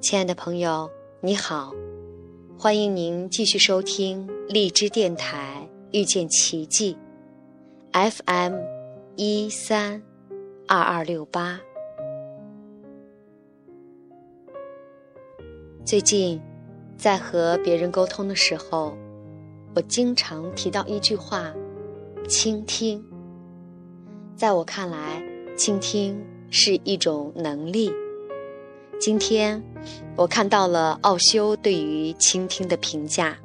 亲爱的朋友，你好，欢迎您继续收听荔枝电台遇见奇迹，FM 一三二二六八。最近在和别人沟通的时候，我经常提到一句话：倾听。在我看来，倾听是一种能力。今天，我看到了奥修对于倾听的评价。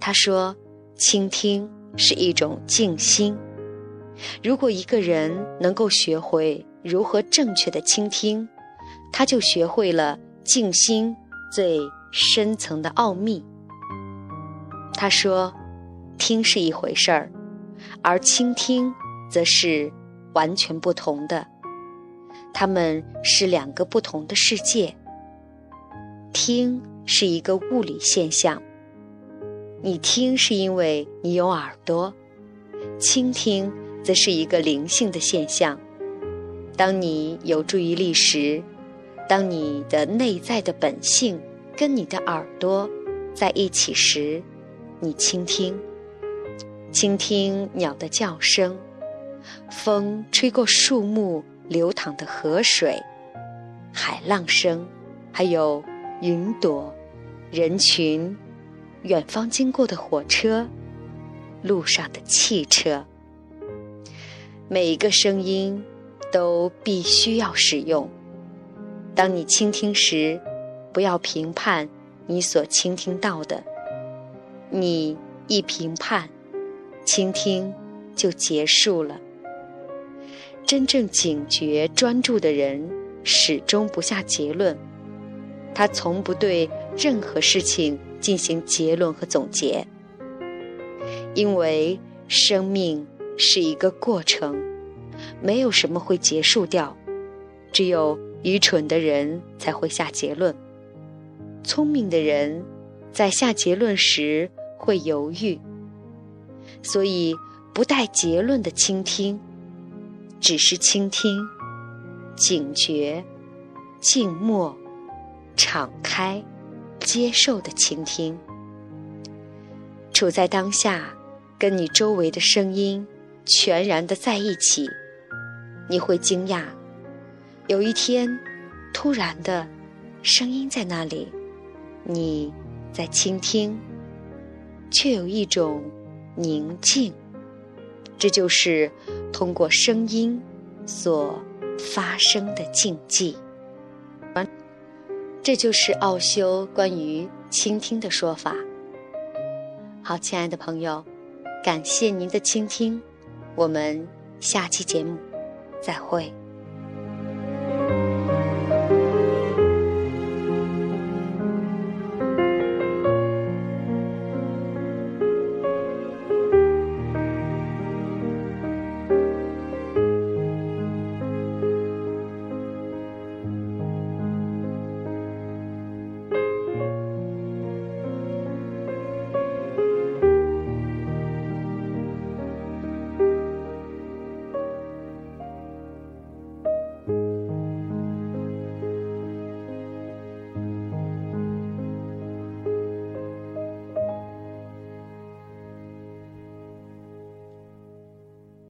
他说：“倾听是一种静心。如果一个人能够学会如何正确的倾听，他就学会了静心最深层的奥秘。”他说：“听是一回事儿，而倾听则是完全不同的。”他们是两个不同的世界。听是一个物理现象，你听是因为你有耳朵；倾听则是一个灵性的现象。当你有注意力时，当你的内在的本性跟你的耳朵在一起时，你倾听。倾听鸟的叫声，风吹过树木。流淌的河水，海浪声，还有云朵、人群、远方经过的火车、路上的汽车，每一个声音都必须要使用。当你倾听时，不要评判你所倾听到的，你一评判，倾听就结束了。真正警觉、专注的人，始终不下结论。他从不对任何事情进行结论和总结，因为生命是一个过程，没有什么会结束掉。只有愚蠢的人才会下结论，聪明的人在下结论时会犹豫。所以，不带结论的倾听。只是倾听、警觉、静默、敞开、接受的倾听，处在当下，跟你周围的声音全然的在一起，你会惊讶，有一天，突然的，声音在那里，你在倾听，却有一种宁静。这就是通过声音所发生的禁忌。这就是奥修关于倾听的说法。好，亲爱的朋友，感谢您的倾听，我们下期节目再会。